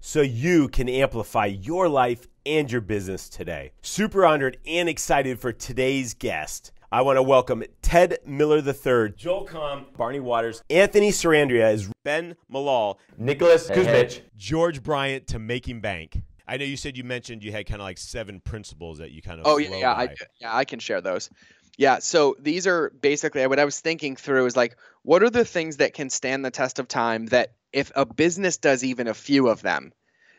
so you can amplify your life and your business today. Super honored and excited for today's guest. I want to welcome Ted Miller III, Joel Comm, Barney Waters, Anthony Sarandrea is Ben Malol, Nicholas Kusmich, George Bryant to Making Bank. I know you said you mentioned you had kind of like seven principles that you kind of. Oh yeah, yeah, I, yeah, I can share those. Yeah, so these are basically what I was thinking through is like, what are the things that can stand the test of time that if a business does even a few of them,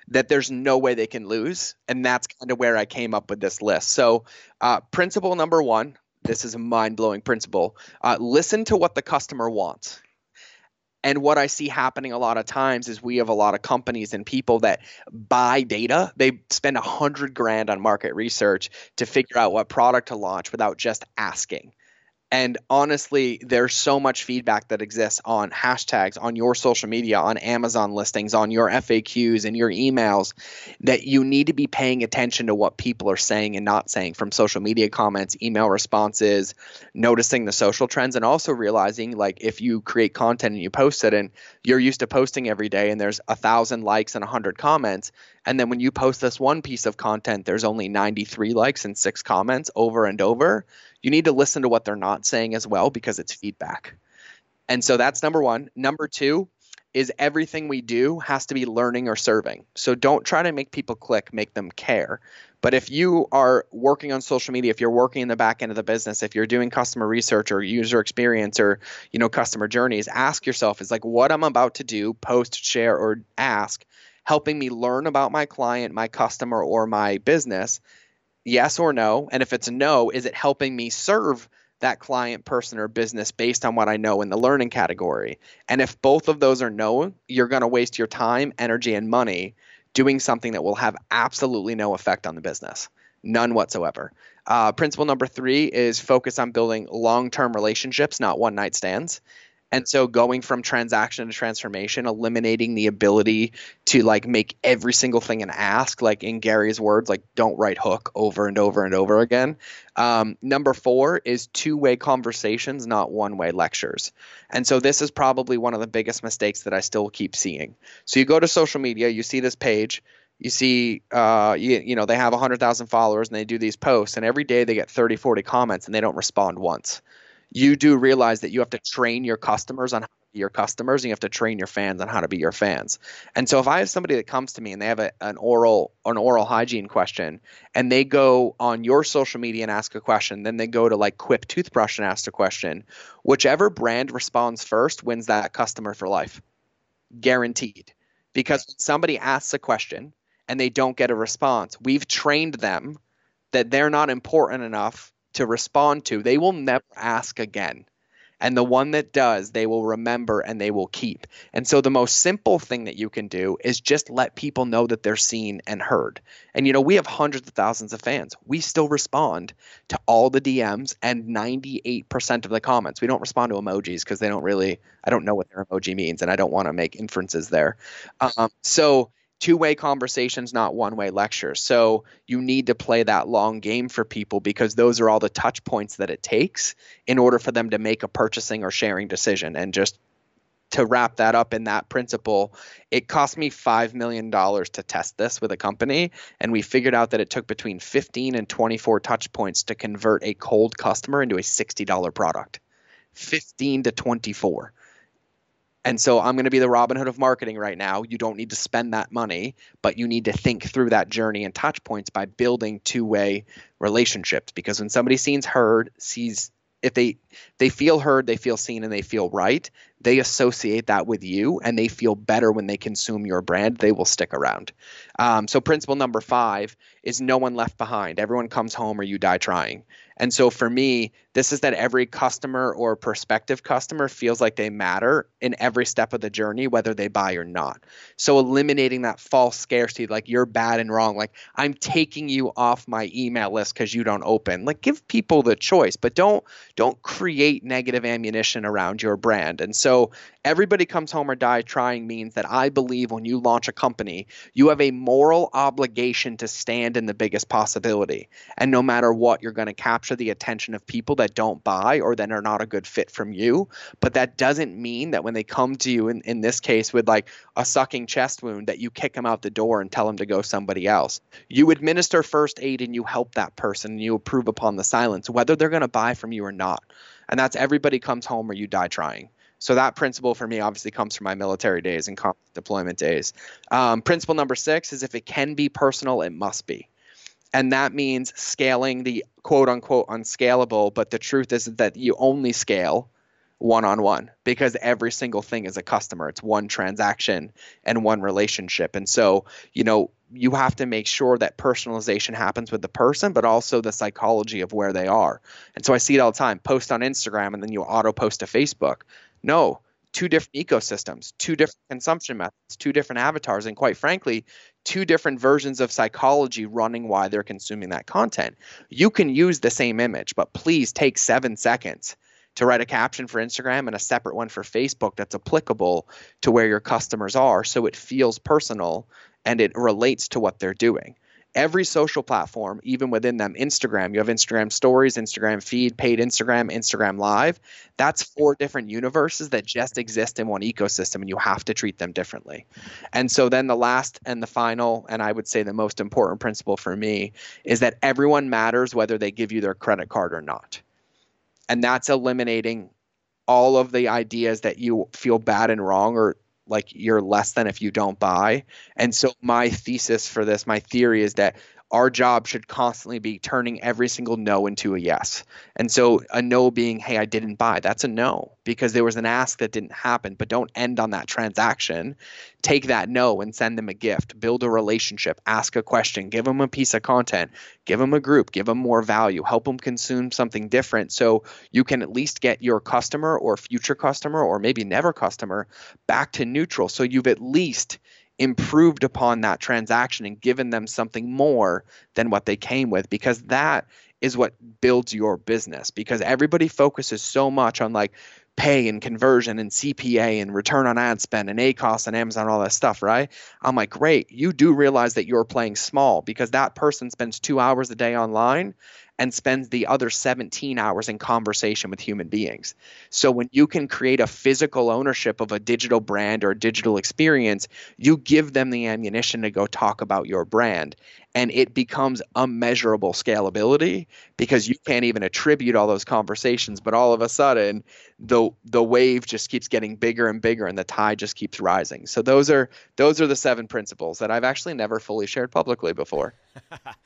that there's no way they can lose. And that's kind of where I came up with this list. So, uh, principle number one this is a mind blowing principle uh, listen to what the customer wants. And what I see happening a lot of times is we have a lot of companies and people that buy data. They spend a hundred grand on market research to figure out what product to launch without just asking. And honestly, there's so much feedback that exists on hashtags, on your social media, on Amazon listings, on your FAQs and your emails that you need to be paying attention to what people are saying and not saying from social media comments, email responses, noticing the social trends, and also realizing like if you create content and you post it and you're used to posting every day and there's a thousand likes and a hundred comments, and then when you post this one piece of content, there's only 93 likes and six comments over and over you need to listen to what they're not saying as well because it's feedback. And so that's number one. Number two is everything we do has to be learning or serving. So don't try to make people click, make them care. But if you are working on social media, if you're working in the back end of the business, if you're doing customer research or user experience or you know customer journeys, ask yourself is like what I'm about to do, post, share or ask helping me learn about my client, my customer or my business yes or no? And if it's no is it helping me serve that client person or business based on what i know in the learning category? And if both of those are no you're going to waste your time energy and money doing something that will have absolutely no effect on the business. None whatsoever. Uh, principle number three is focus on building long-term relationships not one night stands and so going from transaction to transformation, eliminating the ability to like make every single thing an ask, like in Gary's words, like don't right hook over and over and over again. Um, number four is two way conversations, not one way lectures. And so this is probably one of the biggest mistakes that I still keep seeing. So you go to social media, you see this page, you see uh, you, you know they have 100000 followers and they do these posts and every day they get 30 40 comments and they don't respond once you do realize that you have to train your customers on how to be your customers and you have to train your fans on how to be your fans. And so if I have somebody that comes to me and they have a, an oral an oral hygiene question and they go on your social media and ask a question, then they go to like Quip toothbrush and ask a question, whichever brand responds first wins that customer for life. Guaranteed. Because when somebody asks a question and they don't get a response, we've trained them that they're not important enough to respond to, they will never ask again. And the one that does, they will remember and they will keep. And so the most simple thing that you can do is just let people know that they're seen and heard. And you know, we have hundreds of thousands of fans. We still respond to all the DMs and 98% of the comments. We don't respond to emojis because they don't really, I don't know what their emoji means and I don't want to make inferences there. Um, so, two way conversations, not one way lectures. So you need to play that long game for people because those are all the touch points that it takes in order for them to make a purchasing or sharing decision. And just to wrap that up in that principle, it cost me $5 million to test this with a company. And we figured out that it took between 15 and 24 touch points to convert a cold customer into a $60 product. 15 to 24. And so I'm going to be the Robin Hood of marketing right now. You don't need to spend that money, but you need to think through that journey and touch points by building two-way relationships because when somebody sees heard, sees if they they feel heard, they feel seen and they feel right, they associate that with you and they feel better when they consume your brand, they will stick around. Um, so, principle number five is no one left behind. Everyone comes home or you die trying. And so for me, this is that every customer or prospective customer feels like they matter in every step of the journey, whether they buy or not. So eliminating that false scarcity, like you're bad and wrong, like I'm taking you off my email list because you don't open. Like give people the choice, but don't don't create negative ammunition around your brand. And so everybody comes home or die trying means that I believe when you launch a company, you have a moral obligation to stand in the biggest possibility. And no matter what, you're going to capture the attention of people that don't buy or that are not a good fit from you. But that doesn't mean that when they come to you, in, in this case, with like a sucking chest wound, that you kick them out the door and tell them to go somebody else. You administer first aid and you help that person and you approve upon the silence, whether they're going to buy from you or not. And that's everybody comes home or you die trying. So that principle for me obviously comes from my military days and deployment days. Um, principle number six is if it can be personal, it must be. And that means scaling the quote unquote unscalable but the truth is that you only scale one on one because every single thing is a customer. It's one transaction and one relationship. And so you know you have to make sure that personalization happens with the person but also the psychology of where they are. And so i see it all the time. Post on instagram and then you auto post to facebook no two different ecosystems, two different consumption methods, two different avatars, and quite frankly, two different versions of psychology running why they're consuming that content. You can use the same image, but please take seven seconds to write a caption for Instagram and a separate one for Facebook that's applicable to where your customers are so it feels personal and it relates to what they're doing every social platform, even within them, Instagram, you have Instagram stories, Instagram feed, paid Instagram, Instagram live. That's four different universes that just exist in one ecosystem, and you have to treat them differently. And so then the last and the final, and I would say the most important principle for me is that everyone matters whether they give you their credit card or not. And that's eliminating all of the ideas that you feel bad and wrong or like you're less than if you don't buy. And so my thesis for this, my theory is that our job should constantly be turning every single no into a yes. And so a no being, hey, I didn't buy, that's a no because there was an ask that didn't happen. But don't end on that transaction. Take that no and send them a gift, build a relationship, ask a question, give them a piece of content, give them a group, give them more value, help them consume something different so you can at least get your customer or future customer or maybe never customer back to neutral. So you've at least improved upon that transaction and given them something more than what they came with because that is what builds your business because everybody focuses so much on like pay and conversion and CPA and return on ad spend and ACOS and Amazon, all that stuff, right? I'm like, great. You do realize that you're playing small because that person spends two hours a day online and spends the other 17 hours in conversation with human beings. So when you can create a physical ownership of a digital brand or a digital experience, you give them the ammunition to go talk about your brand and it becomes unmeasurable scalability because you can't even attribute all those conversations but all of a sudden the the wave just keeps getting bigger and bigger and the tide just keeps rising. So those are those are the seven principles that I've actually never fully shared publicly before.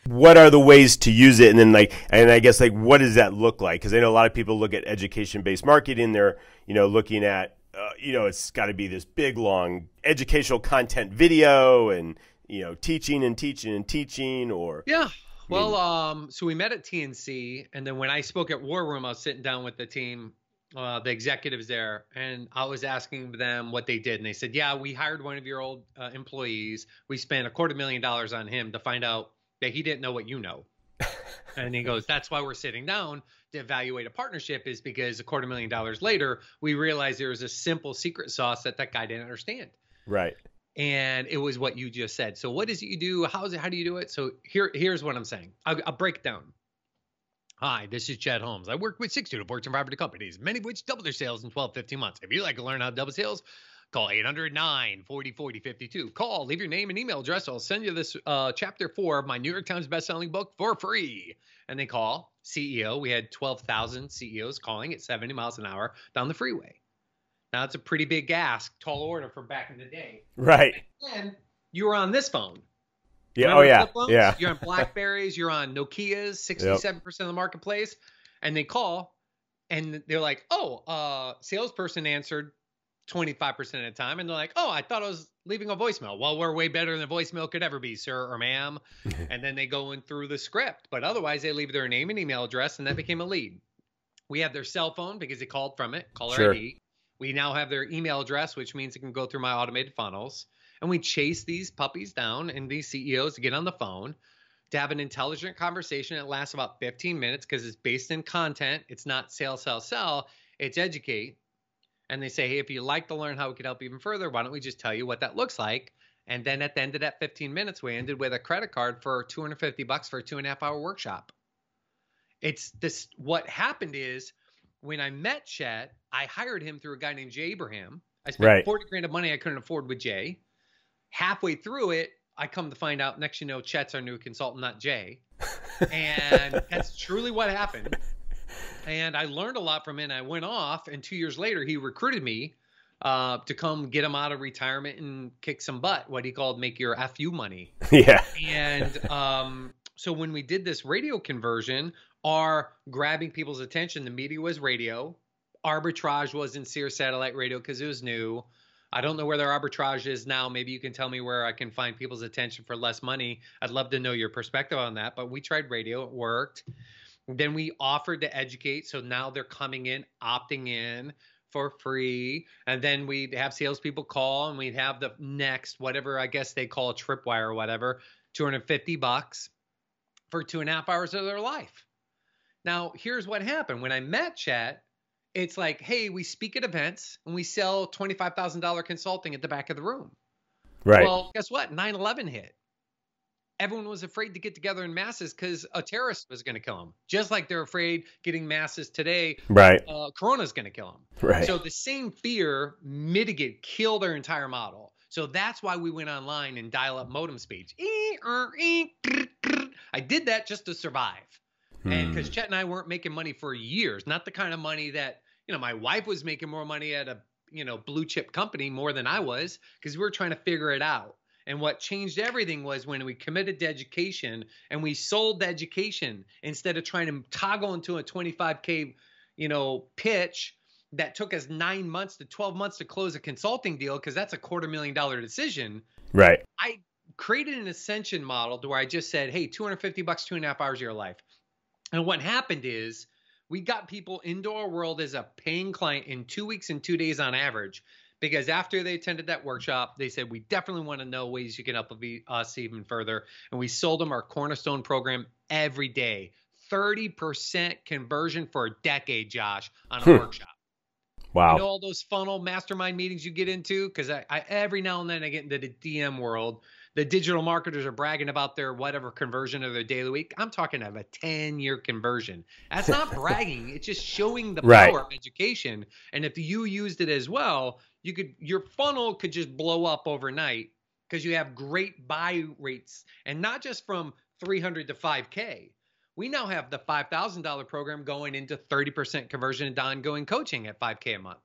What are the ways to use it? And then like and I guess like what does that look like? Because I know a lot of people look at education based marketing. They're you know looking at uh, you know it's got to be this big long educational content video and you know, teaching and teaching and teaching or Yeah. Well, um, so we met at TNC, and then when I spoke at War Room, I was sitting down with the team, uh, the executives there, and I was asking them what they did, and they said, "Yeah, we hired one of your old uh, employees. We spent a quarter million dollars on him to find out that he didn't know what you know." and he goes, "That's why we're sitting down to evaluate a partnership, is because a quarter million dollars later, we realized there was a simple secret sauce that that guy didn't understand." Right and it was what you just said. So what is it you do? How's it? How do you do it? So here, here's what I'm saying. I'll, I'll break down. Hi, this is Chet Holmes. I work with 60 to Fortune 500 companies, many of which double their sales in 12, 15 months. If you'd like to learn how to double sales, call 809 40 40 52. Call, leave your name and email address. I'll send you this uh, chapter four of my New York Times bestselling book for free. And they call CEO. We had 12,000 CEOs calling at 70 miles an hour down the freeway. Now it's a pretty big ask, tall order from back in the day. Right. And you were on this phone. Yeah. Oh yeah. Yeah. You're on Blackberries. You're on Nokia's. Sixty-seven percent of the marketplace. And they call, and they're like, "Oh, uh, salesperson answered. 25% of the time. And they're like, oh, I thought I was leaving a voicemail. Well, we're way better than a voicemail could ever be, sir or ma'am. and then they go in through the script. But otherwise, they leave their name and email address, and that became a lead. We have their cell phone because they called from it, caller Sure. ID. We now have their email address, which means it can go through my automated funnels. And we chase these puppies down and these CEOs to get on the phone to have an intelligent conversation. It lasts about 15 minutes because it's based in content. It's not sell, sell, sell. It's educate. And they say, hey, if you'd like to learn how we could help even further, why don't we just tell you what that looks like? And then at the end of that 15 minutes, we ended with a credit card for 250 bucks for a two and a half hour workshop. It's this. What happened is when I met Chet, I hired him through a guy named Jay Abraham. I spent Right. 40 grand of money I couldn't afford with Jay. Halfway through it, I come to find out next you know Chet's our new consultant, not Jay. And that's truly what happened. And I learned a lot from him. I went off, and two years later, he recruited me uh, to come get him out of retirement and kick some butt, what he called make your FU money. yeah. And um, so when we did this radio conversion, our grabbing people's attention, the media was radio, arbitrage was in Sirius satellite radio because it was new. I don't know where their arbitrage is now. Maybe you can tell me where I can find people's attention for less money. I'd love to know your perspective on that. But we tried radio, it worked. Then we offered to educate. So now they're coming in, opting in for free. And then we'd have salespeople call and we'd have the next, whatever I guess they call a tripwire or whatever, 250 bucks for two and a half hours of their life. Now, here's what happened. When I met Chet, it's like, hey, we speak at events and we sell $25,000 consulting at the back of the room. Right. Well, guess what? 9 11 hit. Everyone was afraid to get together in masses because a terrorist was going to kill them. Just like they're afraid getting masses today, right. uh, Corona's going to kill them. Right. So the same fear mitigate, killed their entire model. So that's why we went online and dial up modem speeds. Ee, er, ee, grr, grr. I did that just to survive. And Hmm. because Chet and I weren't making money for years, not the kind of money that, you know, my wife was making more money at a, you know, blue chip company more than I was because we were trying to figure it out. And what changed everything was when we committed to education and we sold the education instead of trying to toggle into a 25K, you know, pitch that took us nine months to 12 months to close a consulting deal because that's a quarter million dollar decision. right. I created an ascension model to where I just said, hey, 250 bucks, two and a half hours of your life. And what happened is we got people into our world as a paying client in two weeks and two days on average. Because after they attended that workshop, they said, We definitely want to know ways you can help us even further. And we sold them our cornerstone program every day. 30% conversion for a decade, Josh, on a Hmm. workshop. Wow. You know all those funnel mastermind meetings you get into? Because I, I every now and then I get into the DM world. The digital marketers are bragging about their whatever conversion of their daily week. I'm talking of a 10 year conversion. That's not bragging. It's just showing the Right. power of education. And if you used it as well, you could your funnel could just blow up overnight because you have great buy rates and not just from 300 to 5K. We now have the $5,000 program going into 30% conversion and ongoing coaching at 5K a month.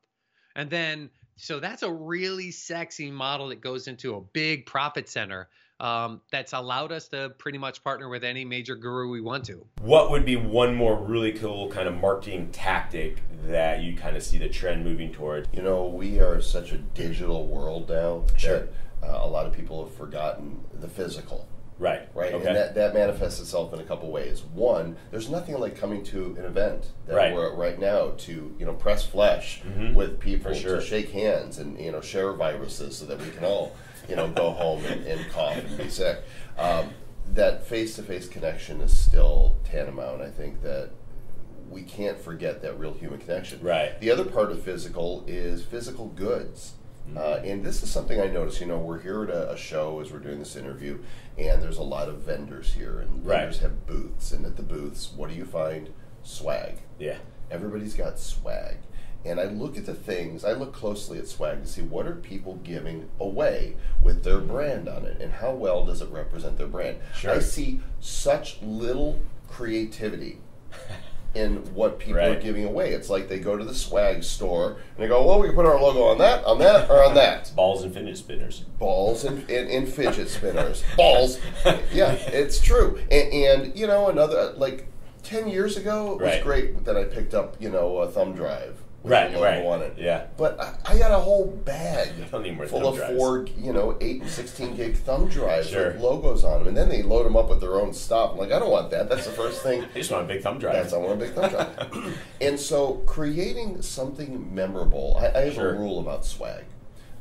And then, so that's a really sexy model that goes into a big profit center um, that's allowed us to pretty much partner with any major guru we want to. What would be one more really cool kind of marketing tactic that you kind of see the trend moving toward? You know, we are such a digital world now Sure. that uh, a lot of people have forgotten the physical. Right. Right, Okay. and that, that manifests itself in a couple ways. One, there's nothing like coming to an event that Right. we're at right now to you know press flesh Mhm. with people, For sure. to shake hands and you know share viruses so that we can all you know go home and, and cough and be sick. Um, that face-to-face connection is still tantamount. I think that we can't forget that real human connection. Right. The other part of physical is physical goods. Uh, and this is something I noticed. You know, we're here at a, a show as we're doing this interview, and there's a lot of vendors here, and Right. vendors have booths. And at the booths, what do you find? Swag. Yeah. Everybody's got swag. And I look at the things, I look closely at swag to see what are people giving away with their brand on it and how well does it represent their brand. Sure. I see such little creativity in what people are giving away. It's like they go to the swag store and they go, well, we can put our logo on that, on that, or on that. Balls and fidget spinners. Balls and, and, and fidget spinners. Balls. Yeah, it's true. And, and, you know, another, like 10 years ago, it was Right. great that I picked up, you know, a thumb drive Right, right, it. yeah. But I, I got a whole bag don't need more full of drives. four, you know, eight and sixteen gig thumb drives Sure. with logos on them, and then they load them up with their own stuff. I'm like, I don't want that. That's the first thing. I just want a big thumb drive. That's I want a big thumb drive. and so creating something memorable. I, I have Sure. a rule about swag.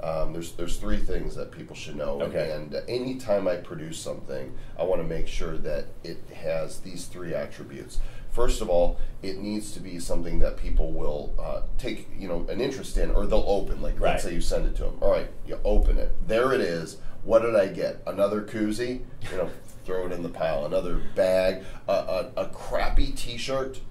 Um, there's there's three things that people should know, Okay. and anytime I produce something, I want to make sure that it has these three attributes. First of all, it needs to be something that people will uh, take, you know, an interest in, or they'll open. Like, Right. let's say you send it to them. All right, you open it. There it is. What did I get? Another koozie? You know, throw it in the pile. Another bag. A, a, a crappy T-shirt.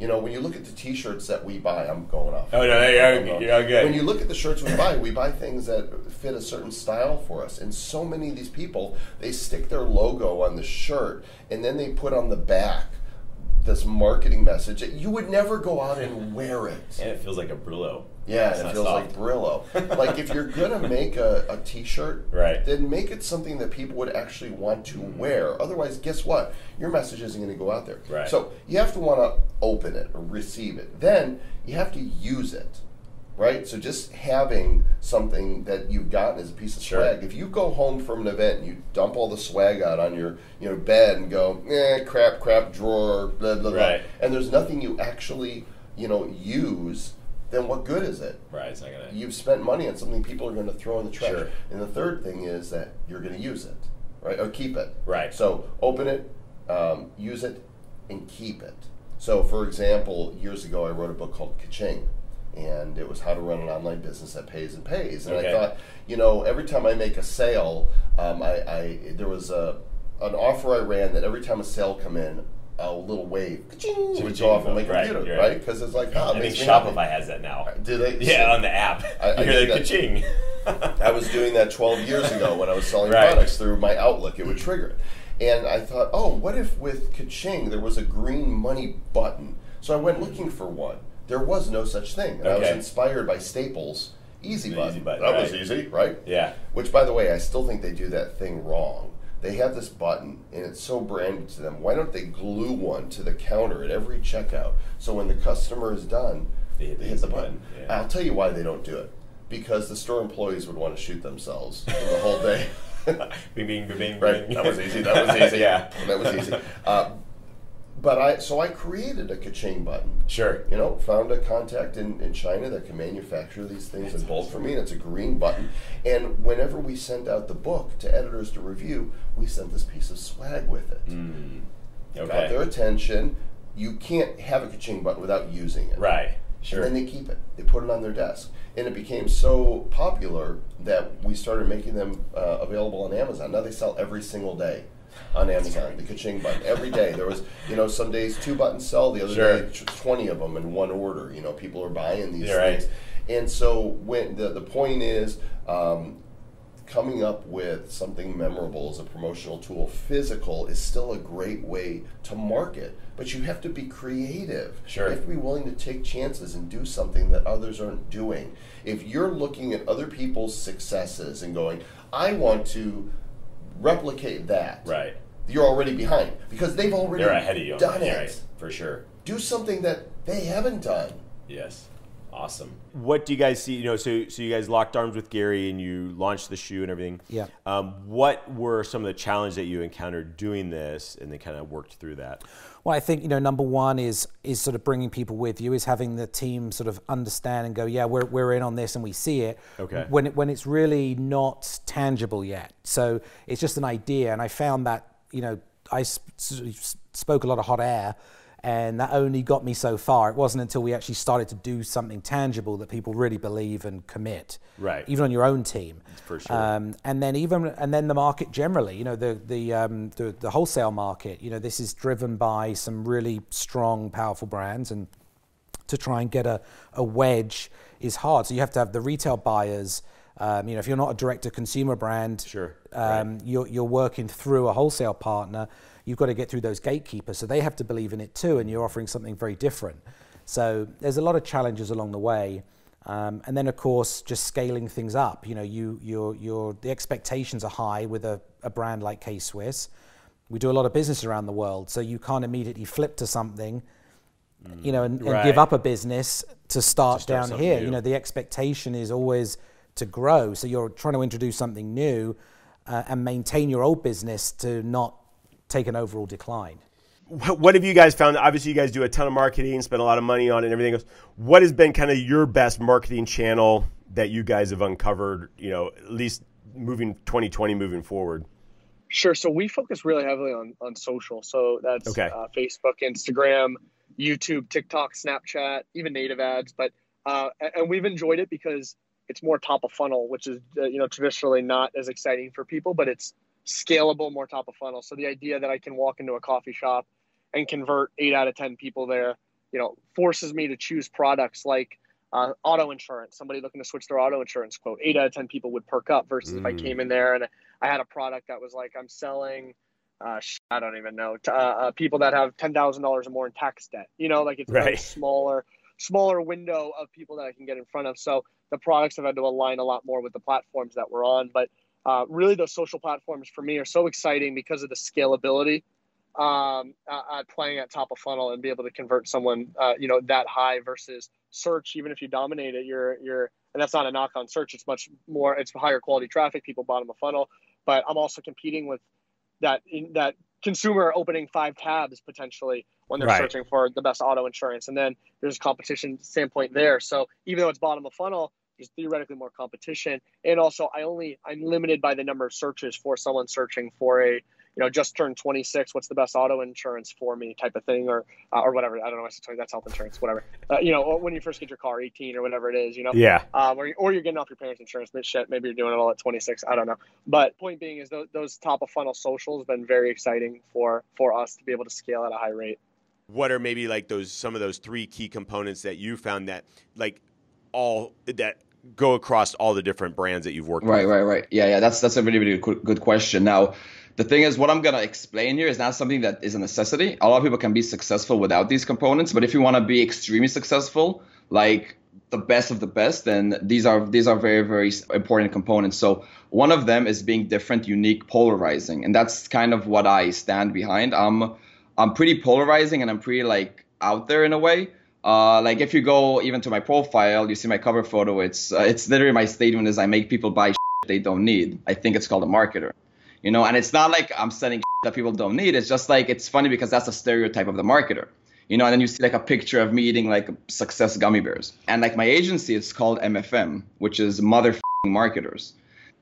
You know, when you look at the T-shirts that we buy, I'm going off. Oh, no, no, you're- I'm going- you're good. When you look at the shirts we buy, we buy things that fit a certain style for us. And so many of these people, they stick their logo on the shirt, and then they put on the back this marketing message that you would never go out and wear it. and it feels like a Brillo. Yeah, it feels soft. like Brillo. like if you're gonna make a, a T-shirt, Right. then make it something that people would actually want to wear. Otherwise, guess what? Your message isn't to go out there. Right. So you have to want to open it or receive it. Then you have to use it. Right. So just having something that you've gotten as a piece of Sure. swag. If you go home from an event and you dump all the swag out on your you know bed and go, eh, crap, crap, drawer, blah blah Right. blah, and there's nothing you actually you know use, then what good is it? Right, it's not gonna. you've spent money on something people are going to throw in the trash. Sure. And the third thing is that you're going to use it, right? Or keep it. Right. So open it, um, use it, and keep it. So, for example, years ago, I wrote a book called Kaching, and it was how to run an online business that pays and pays. And Okay. I thought, you know, every time I make a sale, um, I, I there was a an offer I ran that every time a sale come in, a little wave go off on my computer, right? right. Because it's like, oh, I think Shopify happy. has that now. Do they? Yeah, So- on the app. I- I hear that. ka-ching. I was doing that 12 years ago when I was selling Right. products through my Outlook. It would trigger it. And I thought, oh, what if with Kaching there was a green money button? So I went looking for one. There was no such thing. And I was inspired by Staples' Easy The Button. Easy Button, that was easy, right? Yeah. Which, by the way, I still think they do that thing wrong. They have this button, and it's so branded to them. Why don't they glue one to the counter at every checkout so when the customer is done, They they hit hit, the button? button, yeah. I'll tell you why they don't do it. Because the store employees would want to shoot themselves the whole day. bing, bing, bing, bing. right? That was easy. That was easy. yeah. that was easy. Uh, but I so I created a Kaching button. Sure. You know, found a contact in, in China that can manufacture these things in bulk for me, and it's a green button. And whenever we send out the book to editors to review, we send this piece of swag with it. Got their Mm. Attention. You can't have a Kaching button without using it. Right. Sure. And then they keep it. They put it on their desk. And it became so popular that we started making them uh, available on Amazon. Now they sell every single day on Amazon, the Kaching button. Every day. There was, you know, some days two buttons sell, the other Sure. day 20 of them in one order. You know, people are buying these You're right. things. And so when the, the point is, um, coming up with something memorable as a promotional tool, physical is still a great way to market, but you have to be creative. Sure. You have to be willing to take chances and do something that others aren't doing. If you're looking at other people's successes and going, I want to replicate that, Right. you're already behind because they've already They're ahead of you done it. Right. For sure. Do something that they haven't done. Yes. Awesome. What do you guys see? You know, so so you guys locked arms with Gary and you launched the shoe and everything. Yeah. Um, what were some of the challenges that you encountered doing this, and then kind of worked through that? Well, I think you know number one is is sort of bringing people with you, is having the team sort of understand and go, yeah, we're, we're in on this and we see it. Okay. When it, when it's really not tangible yet, so it's just an idea, and I found that you know I sp- sort of spoke a lot of hot air, and that only got me so far. It wasn't until we actually started to do something tangible that people really believe and commit. Right. Even on your own team. For sure. Um, and then even and then the market generally, you know, the the, um, the the wholesale market. You know, this is driven by some really strong, powerful brands, and to try and get a, a wedge is hard. So you have to have the retail buyers. Um, you know, if you're not a direct-to-consumer brand, Sure, um, you're you're working through a wholesale partner. You've got to get through those gatekeepers, so they have to believe in it too, and you're offering something very different. So there's a lot of challenges along the way. Um, and then, of course, just scaling things up. You know, you, your, your, the expectations are high with a, a brand like K Swiss. We do a lot of business around the world, so you can't immediately flip to something you know, and, and Right. give up a business to start, start down here. new. You know, the expectation is always to grow. So you're trying to introduce something new uh, and maintain your old business to not take an overall decline. What what have you guys found? Obviously, you guys do a ton of marketing, spend a lot of money on it, and everything else. What has been kind of your best marketing channel that you guys have uncovered? You know, at least moving 2020 moving forward. Sure. So we focus really heavily on on social. So that's Okay. uh, Facebook, Instagram, YouTube, TikTok, Snapchat, even native ads. But uh, and we've enjoyed it because it's more top of funnel, which is uh, you know traditionally not as exciting for people, but it's scalable, more top of funnel. So the idea that I can walk into a coffee shop and convert eight out of ten people there, you know, forces me to choose products like. Uh, auto insurance. Somebody looking to switch their auto insurance quote. Eight out of ten people would perk up. Versus if I Mm. came in there and I had a product that was like I'm selling, uh, I don't even know, t- uh, uh, people that have ten thousand dollars or more in tax debt. You know, like it's a Right. smaller, smaller window of people that I can get in front of. So the products have had to align a lot more with the platforms that we're on. But uh, really, those social platforms for me are so exciting because of the scalability. Um, uh, playing at top of funnel and be able to convert someone, uh, you know, that high versus search. Even if you dominate it, you're you're, and that's not a knock on search. It's much more. It's higher quality traffic. People bottom of funnel but I'm also competing with that in, that consumer opening five tabs potentially when they're Right. searching for the best auto insurance, and then there's a competition standpoint there. So even though it's bottom of funnel, there's theoretically more competition, and also I only I'm limited by the number of searches for someone searching for a you know just turned 26 what's the best auto insurance for me type of thing or uh, or whatever i don't know I said 20, that's health insurance whatever uh, you know or when you first get your car 18 or whatever it is you know Yeah. um, or, or you're getting off your parents' insurance. But shit, maybe you're doing it all at 26. I don't know. But point being is those, those top of funnel socials have been very exciting for for us to be able to scale at a high rate. what are maybe like those some of those three key components that you found that like all that go across all the different brands that you've worked Right, with? right, right. Yeah, yeah. That's that's a really, really good good question. Now, the thing is, what I'm gonna explain here is not something that is a necessity. A lot of people can be successful without these components, but if you want to be extremely successful, like the best of the best, then these are these are very, very important components. So one of them is being different, unique, polarizing, and that's kind of what I stand behind. I'm I'm pretty polarizing, and I'm pretty like out there in a way. Uh, like if you go even to my profile, you see my cover photo. It's uh, it's literally my statement is I make people buy they don't need. I think it's called a marketer. You know, and it's not like I'm selling that people don't need. It's just like it's funny because that's a stereotype of the marketer. You know, and then you see like a picture of me eating like success gummy bears. And like my agency, it's called MFM, which is mother marketers.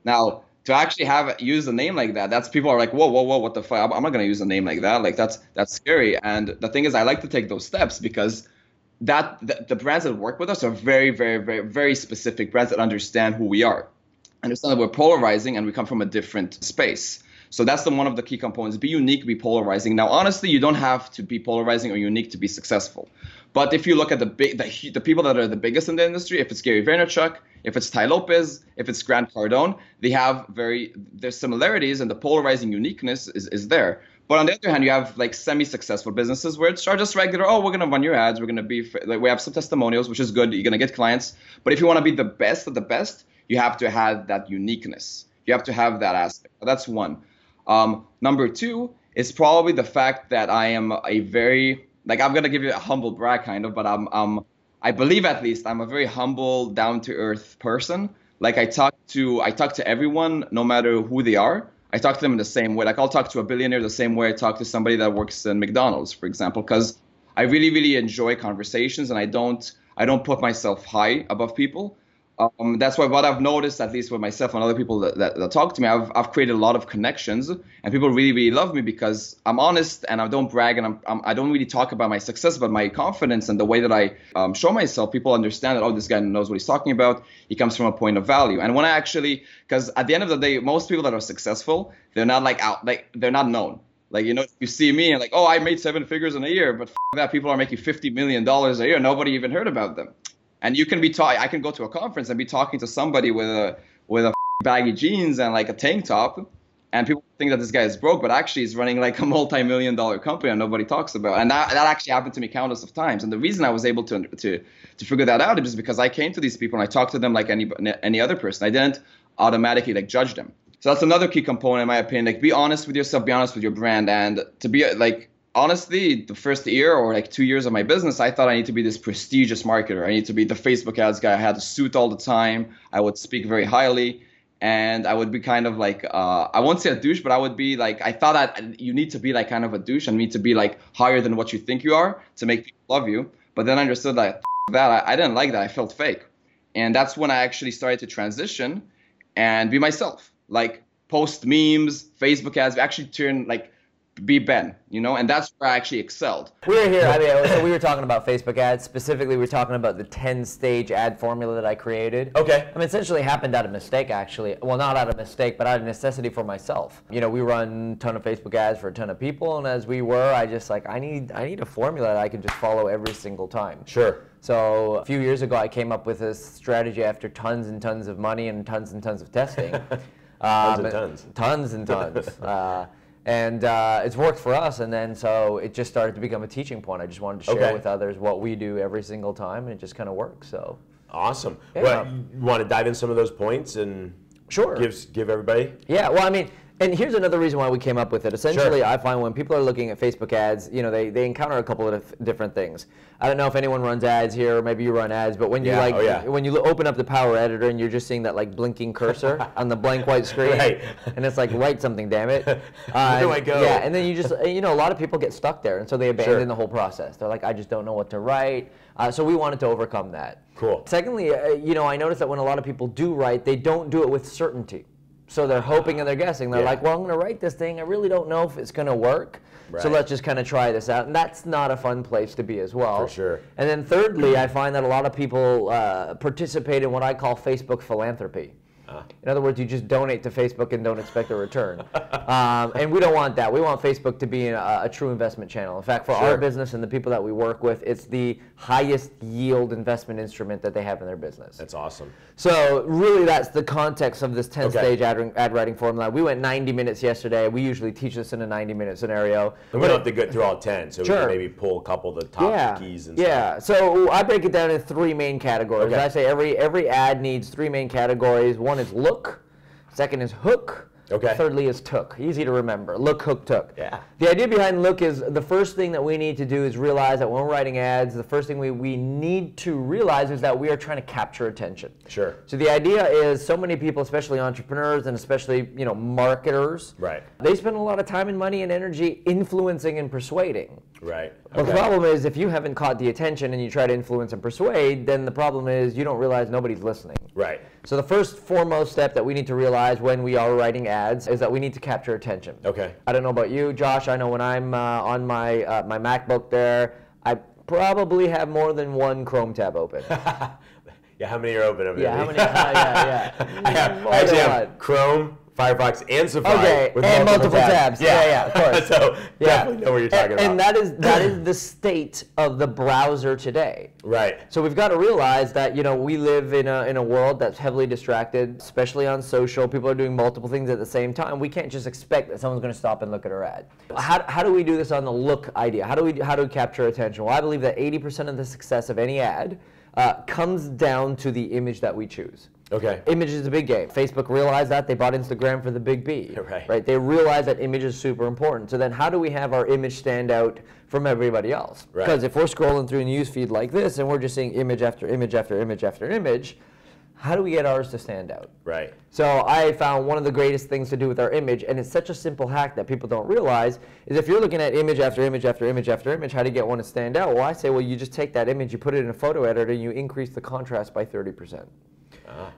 Now, to actually have use a name like that, that's people are like, whoa, whoa, whoa, what the fuck? I'm, I'm not gonna use a name like that. Like that's that's scary. And the thing is, I like to take those steps because that the, the brands that work with us are very, very, very, very specific brands that understand who we are, understand that we're polarizing and we come from a different space. So that's the one of the key components. Be unique, be polarizing. Now, honestly, you don't have to be polarizing or unique to be successful. But if you look at the big, the, the people that are the biggest in the industry, if it's Gary Vaynerchuk, if it's Tai Lopez, if it's Grant Cardone, they have very their similarities, and the polarizing uniqueness is, is there. But on the other hand, you have like semi-successful businesses where it's just regular. Oh, we're gonna run your ads. We're gonna be like we have some testimonials, which is good. You're gonna get clients. But if you want to be the best of the best, you have to have that uniqueness. You have to have that aspect. That's one. Um, number two is probably the fact that I am a very like I'm gonna give you a humble brag kind of, but I'm um I believe at least I'm a very humble, down to earth person. Like I talk to I talk to everyone no matter who they are. I talk to them in the same way. Like I'll talk to a billionaire the same way I talk to somebody that works in McDonald's, for example, because I really, really enjoy conversations and I don't I don't put myself high above people. Um, that's why what I've noticed, at least with myself and other people that, that, that talk to me, I've, I've created a lot of connections, and people really, really love me because I'm honest and I don't brag and I'm, I'm I don't really talk about my success, but my confidence and the way that I um, show myself. People understand that oh, this guy knows what he's talking about. He comes from a point of value, and when I actually, because at the end of the day, most people that are successful, they're not like out, like they're not known. Like you know, you see me and like, oh, I made seven figures in a year, but that people are making fifty million dollars a year. Nobody even heard about them. And you can be taught. I can go to a conference and be talking to somebody with a with a baggy jeans and like a tank top, and people think that this guy is broke, but actually he's running like a multi-million dollar company and nobody talks about. And that, that actually happened to me countless of times. And the reason I was able to to to figure that out is because I came to these people and I talked to them like any any other person. I didn't automatically like judge them. So that's another key component in my opinion. Like be honest with yourself, be honest with your brand, and to be like honestly, the first year or like two years of my business, I thought I need to be this prestigious marketer. I need to be the Facebook ads guy. I had a suit all the time. I would speak very highly. And I would be kind of like, uh, I won't say a douche, but I would be like, I thought that you need to be like kind of a douche and need to be like higher than what you think you are to make people love you. But then I understood that that I, I didn't like that. I felt fake. And that's when I actually started to transition and be myself. Like post memes, Facebook ads, actually turn like be Ben, you know, and that's where I actually excelled. We were here. I mean, so we were talking about Facebook ads. Specifically, we were talking about the 10-stage ad formula that I created. Okay. I mean, essentially happened out of mistake, actually. Well, not out of mistake, but out of necessity for myself. You know, we run a ton of Facebook ads for a ton of people, and as we were, I just like I need I need a formula that I can just follow every single time. Sure. So a few years ago, I came up with this strategy after tons and tons of money and tons and tons of testing. Tons and Um, tons. Tons and tons. uh, and uh, it's worked for us. And then so it just started to become a teaching point. I just wanted to share Okay. with others what we do every single time, and it just kind of works. So Awesome. Yeah. Well, you want to dive in some of those points and Sure. give give everybody? Yeah, well, I mean, and here's another reason why we came up with it. Essentially, I find when people are looking at Facebook ads, you know, they, they encounter a couple of dif- different things. I don't know if anyone runs ads here, or maybe you run ads, but when you Yeah, like, oh, yeah. when you open up the Power Editor and you're just seeing that like blinking cursor on the blank white screen, Right. and it's like write something, damn it. Where do I go? Yeah, and then you just, you know, a lot of people get stuck there, and so they abandon Sure. the whole process. They're like, I just don't know what to write. Uh, so we wanted to overcome that. Cool. Secondly, uh, you know, I noticed that when a lot of people do write, they don't do it with certainty. So they're hoping and they're guessing. They're Yeah. like, well, I'm going to write this thing. I really don't know if it's going to work. So let's just kind of try this out. And that's not a fun place to be as well. For sure. And then thirdly, I find that a lot of people uh, participate in what I call Facebook philanthropy. In other words, you just donate to Facebook and don't expect a return. um, and we don't want that. We want Facebook to be a, a true investment channel. In fact, for our business and the people that we work with, it's the highest yield investment instrument that they have in their business. That's awesome. So really, that's the context of this 10-stage Okay. ad, ad writing formula. We went 90 minutes yesterday. We usually teach this in a 90-minute scenario. And we don't have to go through all ten, so we can maybe pull a couple of the top yeah, keys and yeah. So I break it down in three main categories. Okay. I say every every ad needs three main categories. One is look, second is hook, Okay. thirdly is took. Easy to remember. Look, hook, took. Yeah. The idea behind look is the first thing that we need to do is realize that when we're writing ads, the first thing we, we need to realize is that we are trying to capture attention. Sure. So the idea is so many people, especially entrepreneurs and especially you know marketers, Right. They spend a lot of time and money and energy influencing and persuading. Right. But the problem is, if you haven't caught the attention and you try to influence and persuade, then the problem is you don't realize nobody's listening. Right. So the first foremost step that we need to realize when we are writing ads is that we need to capture attention. Okay. I don't know about you, Josh. I know when I'm uh, on my uh, my MacBook there, I probably have more than one Chrome tab open. Yeah, how many are open over there? Yeah, there? how many- uh, yeah, yeah. I have, I actually have. Chrome, Firefox, and Safari. Okay, with and multiple tabs. Yeah, yeah, of course. so Yeah. definitely know what you're talking and, about. and that is that is the state of the browser today. right. So we've got to realize that you know we live in a in a world that's heavily distracted, especially on social. People are doing multiple things at the same time. We can't just expect that someone's going to stop and look at our ad. How, how do we do this on the look idea? How do we how do we capture attention? Well, I believe that 80% of the success of any ad uh, comes down to the image that we choose. Okay. Image is a big game. Facebook realized that they bought Instagram for the big B. Right. Right. They realized that image is super important. So then, how do we have our image stand out from everybody else? Right. Because if we're scrolling through a news feed like this and we're just seeing image after image after image after image, how do we get ours to stand out? Right. So I found one of the greatest things to do with our image, and it's such a simple hack that people don't realize, is if you're looking at image after image after image after image, how do you get one to stand out? Well, I say, well, you just take that image, you put it in a photo editor, and you increase the contrast by 30%.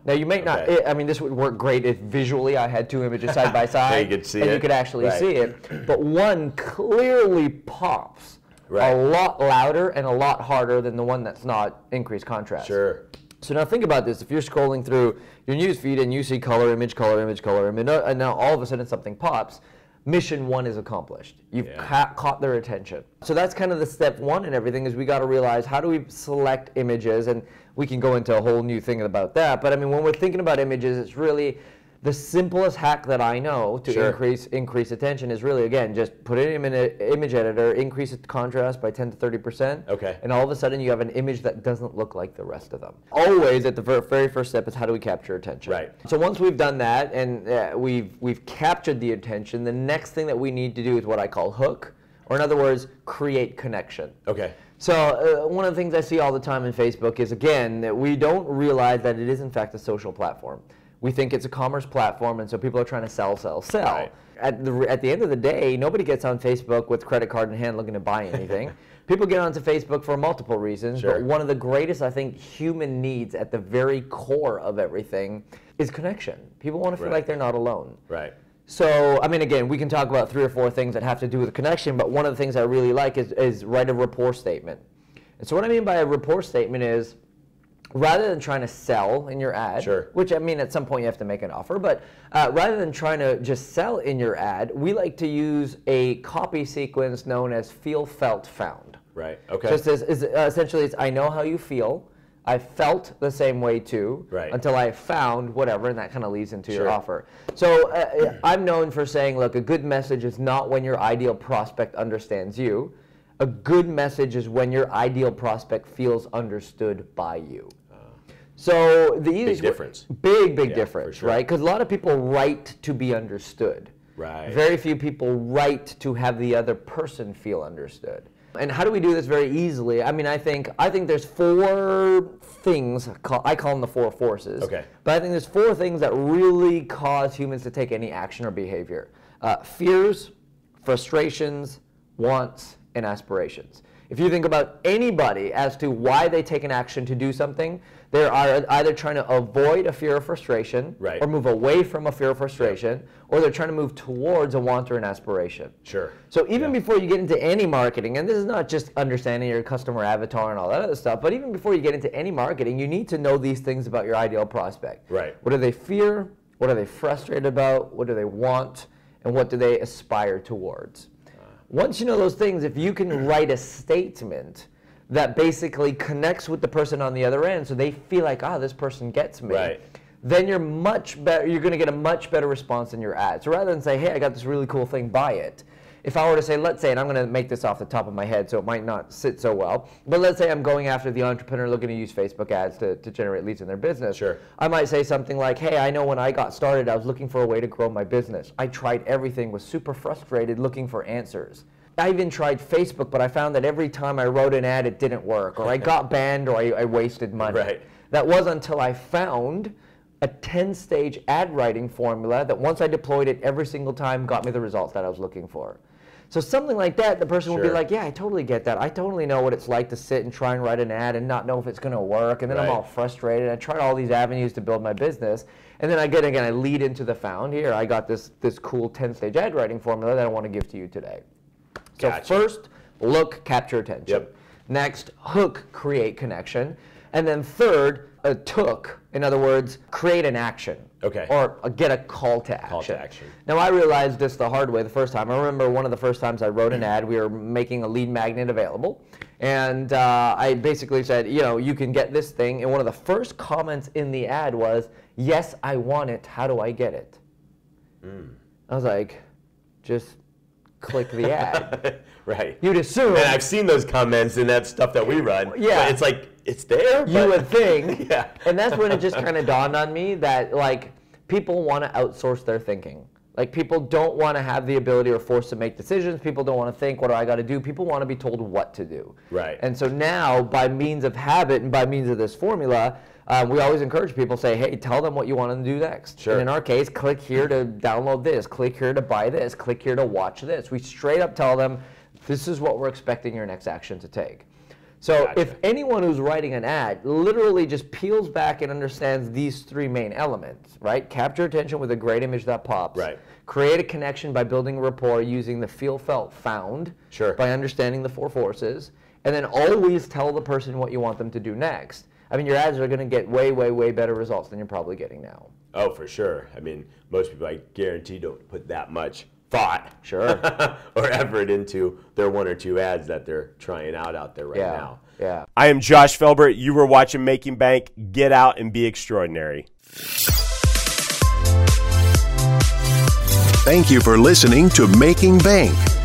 Now you might not. Ah, okay. I mean, this would work great if visually I had two images side by side, you could see and you could actually Right. see it. But one clearly pops Right. a lot louder and a lot harder than the one that's not increased contrast. Sure. So now think about this: if you're scrolling through your news feed and you see color, image, color, image, color, image, and now all of a sudden something pops, mission one is accomplished. You've Yeah. ca- caught their attention. So that's kind of the step one in everything is we got to realize how do we select images, and we can go into a whole new thing about that. But I mean, when we're thinking about images, it's really the simplest hack that I know to Sure. increase increase attention is really again just put it in an image editor, increase its contrast by 10 to 30 percent, Okay. and all of a sudden you have an image that doesn't look like the rest of them. Always at the ver- very first step is how do we capture attention? Right. So once we've done that and uh, we've we've captured the attention, the next thing that we need to do is what I call hook or in other words, create connection. Okay. So uh, one of the things I see all the time in Facebook is again that we don't realize that it is in fact a social platform. We think it's a commerce platform, and so people are trying to sell, sell, sell. Right. At the at the end of the day, nobody gets on Facebook with credit card in hand looking to buy anything. people get onto Facebook for multiple reasons, Sure. but one of the greatest I think human needs at the very core of everything is connection. People want to feel Right. like they're not alone. Right. So, I mean, again, we can talk about three or four things that have to do with connection, but one of the things I really like is, is write a rapport statement. And so, what I mean by a rapport statement is rather than trying to sell in your ad, Sure. which I mean, at some point you have to make an offer, but uh, rather than trying to just sell in your ad, we like to use a copy sequence known as feel, felt, found. Right. Okay. Just as, is, uh, essentially, it's I know how you feel. I felt the same way too Right. until I found whatever, and that kind of leads into your offer. So uh, I'm known for saying, look, a good message is not when your ideal prospect understands you. A good message is when your ideal prospect feels understood by you. So the easiest way- difference. big, big Yeah, difference, sure. right? Because a lot of people write to be understood. Right. Very few people write to have the other person feel understood. And how do we do this very easily? I mean, I think I think there's four things. I call them the four forces. Okay. But I think there's four things that really cause humans to take any action or behavior: uh, fears, frustrations, wants, and aspirations. If you think about anybody as to why they take an action to do something, they are either trying to avoid a fear of frustration, Right. or move away from a fear of frustration, or they're trying to move towards a want or an aspiration. Sure. So even before you get into any marketing, and this is not just understanding your customer avatar and all that other stuff, but even before you get into any marketing, you need to know these things about your ideal prospect. Right. What do they fear? What are they frustrated about? What do they want? And what do they aspire towards? Uh. Once you know those things, if you can write a statement that basically connects with the person on the other end so they feel like, ah, this person gets me. Right. then you're much better you're going to get a much better response in your ad so rather than say hey i got this really cool thing buy it. If i were to say let's say and i'm going to make this off the top of my head so it might not sit so well but let's say i'm going after the entrepreneur looking to use facebook ads to, to generate leads in their business Sure. i might say something like hey i know when i got started i was looking for a way to grow my business. I tried everything was super frustrated looking for answers I even tried Facebook, but I found that every time I wrote an ad, it didn't work, or I got banned, or I, I wasted money. Right. That was until I found a 10 stage ad writing formula that once I deployed it every single time got me the results that I was looking for. So something like that, the person would be like, "Yeah, I totally get that. I totally know what it's like to sit and try and write an ad and not know if it's going to work, and then I'm all frustrated. I tried all these avenues to build my business, and then I get again, I lead into the found. Here, I got this this cool 10 stage ad writing formula that I want to give to you today. So Gotcha. first, look, capture attention. Yep. Next, hook, create connection. And then third, a took, in other words, create an action. Okay. Or uh, get a call to action. Call to action. Now, I realized this the hard way the first time. I remember one of the first times I wrote an ad, we were making a lead magnet available. And uh, I basically said, you know, you can get this thing. And one of the first comments in the ad was, yes, I want it. How do I get it? Hmm. I was like, just click the ad. right. You'd assume. And I've seen those comments in that stuff that we run. Yeah. But it's like it's there. you but- would think. Yeah. And that's when it just kind of dawned on me that like people want to outsource their thinking. Like people don't want to have the ability or force to make decisions. People don't want to think, what do I got to do? People want to be told what to do. Right. And so now, by means of habit and by means of this formula, um, we always encourage people say, hey, tell them what you want them to do next. Sure. And in our case, click here to download this, click here to buy this, click here to watch this. We straight up tell them, this is what we're expecting your next action to take. So Gotcha. if anyone who's writing an ad literally just peels back and understands these three main elements, right? Capture attention with a great image that pops. Right. Create a connection by building a rapport using the feel, felt, found. Sure. By understanding the four forces, and then always tell the person what you want them to do next. I mean, your ads are going to get way, way, way better results than you're probably getting now. Oh, for sure. I mean, most people, I guarantee, don't put that much thought Sure. or effort into their one or two ads that they're trying out out there right yeah. now. Yeah. I am Josh Felber. You were watching Making Bank. Get out and be extraordinary. Thank you for listening to Making Bank.